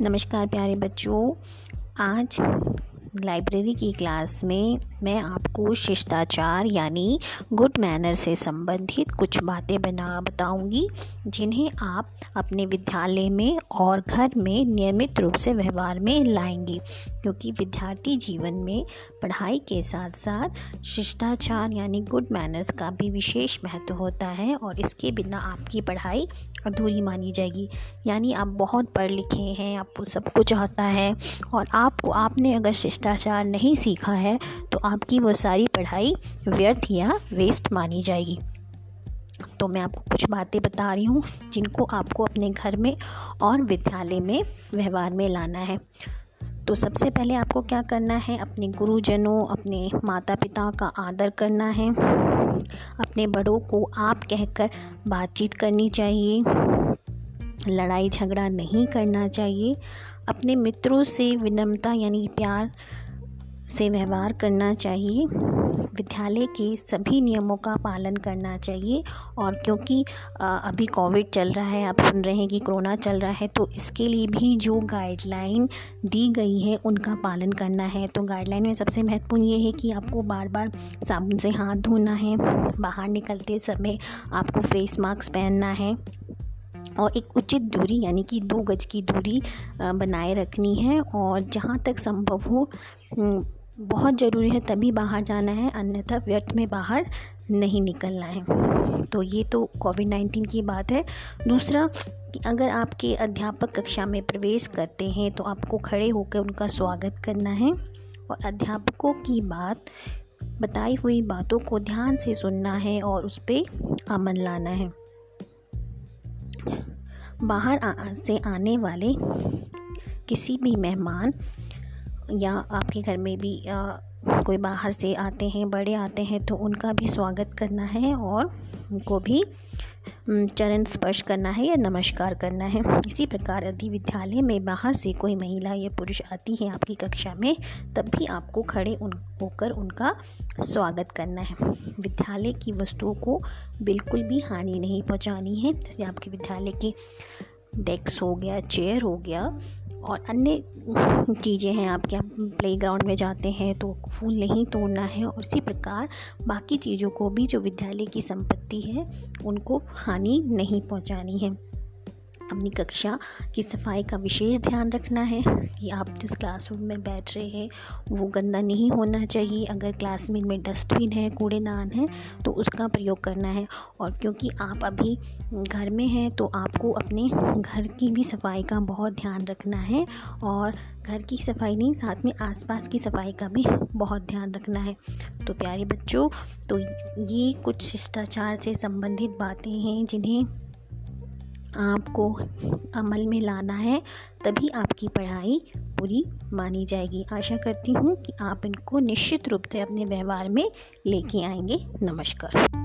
नमस्कार प्यारे बच्चों। आज लाइब्रेरी की क्लास में मैं आपको शिष्टाचार यानी गुड मैनर से संबंधित कुछ बातें बना बताऊँगी, जिन्हें आप अपने विद्यालय में और घर में नियमित रूप से व्यवहार में लाएँगे, क्योंकि विद्यार्थी जीवन में पढ़ाई के साथ साथ शिष्टाचार यानी गुड मैनर्स का भी विशेष महत्व होता है और इसके बिना आपकी पढ़ाई अधूरी मानी जाएगी। यानी आप बहुत पढ़ लिखे हैं, आपको सब कुछ आता है और आपको, आपने अगर शिष्टाचार नहीं सीखा है तो आपकी वो सारी पढ़ाई व्यर्थ या वेस्ट मानी जाएगी। तो मैं आपको कुछ बातें बता रही हूँ, जिनको आपको अपने घर में और विद्यालय में, व्यवहार में लाना है। तो सबसे पहले आपको क्या करना है? अपने गुरुजनों, अपने माता पिता का आदर करना है। अपने बड़ों को आप कहकर बातचीत करनी चाहिए। लड़ाई झगड़ा नहीं करना चाहिए। अपने मित्रों से विनम्रता यानी प्यार से व्यवहार करना चाहिए। विद्यालय के सभी नियमों का पालन करना चाहिए और क्योंकि अभी कोविड चल रहा है, आप सुन रहे हैं कि कोरोना चल रहा है तो इसके लिए भी जो गाइडलाइन दी गई है, उनका पालन करना है। तो गाइडलाइन में सबसे महत्वपूर्ण ये है कि आपको बार बार साबुन से हाथ धोना है, बाहर निकलते समय आपको फेस मास्क पहनना है और एक उचित दूरी, यानी कि दो गज की दूरी बनाए रखनी है और जहाँ तक संभव हो बहुत ज़रूरी है तभी बाहर जाना है अन्यथा व्यर्थ में बाहर नहीं निकलना है। तो ये तो कोविड नाइन्टीन की बात है। दूसरा कि अगर आपके अध्यापक कक्षा में प्रवेश करते हैं तो आपको खड़े होकर उनका स्वागत करना है। और अध्यापकों की बात बताई हुई बातों को ध्यान से सुनना है और उस पर अमल लाना है। बाहर आ, से आने वाले किसी भी मेहमान या आपके घर में भी आ, कोई बाहर से आते हैं बड़े आते हैं तो उनका भी स्वागत करना है और उनको भी चरण स्पर्श करना है या नमस्कार करना है। इसी प्रकार यदि विद्यालय में बाहर से कोई महिला या पुरुष आती है आपकी कक्षा में तब भी आपको खड़े उन होकर उनका स्वागत करना है। विद्यालय की वस्तुओं को बिल्कुल भी हानि नहीं पहुंचानी है। जैसे आपके विद्यालय के डेस्क हो गया चेयर हो गया और अन्य चीज़ें हैं आपके आप प्लेग्राउंड में जाते हैं तो फूल नहीं तोड़ना है और इसी प्रकार बाकी चीज़ों को भी जो विद्यालय की संपत्ति है, उनको हानि नहीं पहुंचानी है। अपनी कक्षा की सफ़ाई का विशेष ध्यान रखना है कि आप जिस क्लासरूम में बैठ रहे हैं, वो गंदा नहीं होना चाहिए। अगर क्लासरूम में डस्टबिन है, कूड़ेदान है तो उसका प्रयोग करना है। और क्योंकि आप अभी घर में हैं तो आपको अपने घर की भी सफ़ाई का बहुत ध्यान रखना है और घर की सफ़ाई नहीं, साथ में आसपास की सफ़ाई का भी बहुत ध्यान रखना है। तो प्यारे बच्चों तो ये कुछ शिष्टाचार से संबंधित बातें हैं जिन्हें आपको अमल में लाना है, तभी आपकी पढ़ाई पूरी मानी जाएगी। आशा करती हूँ कि आप इनको निश्चित रूप से अपने व्यवहार में लेके आएँगे। नमस्कार।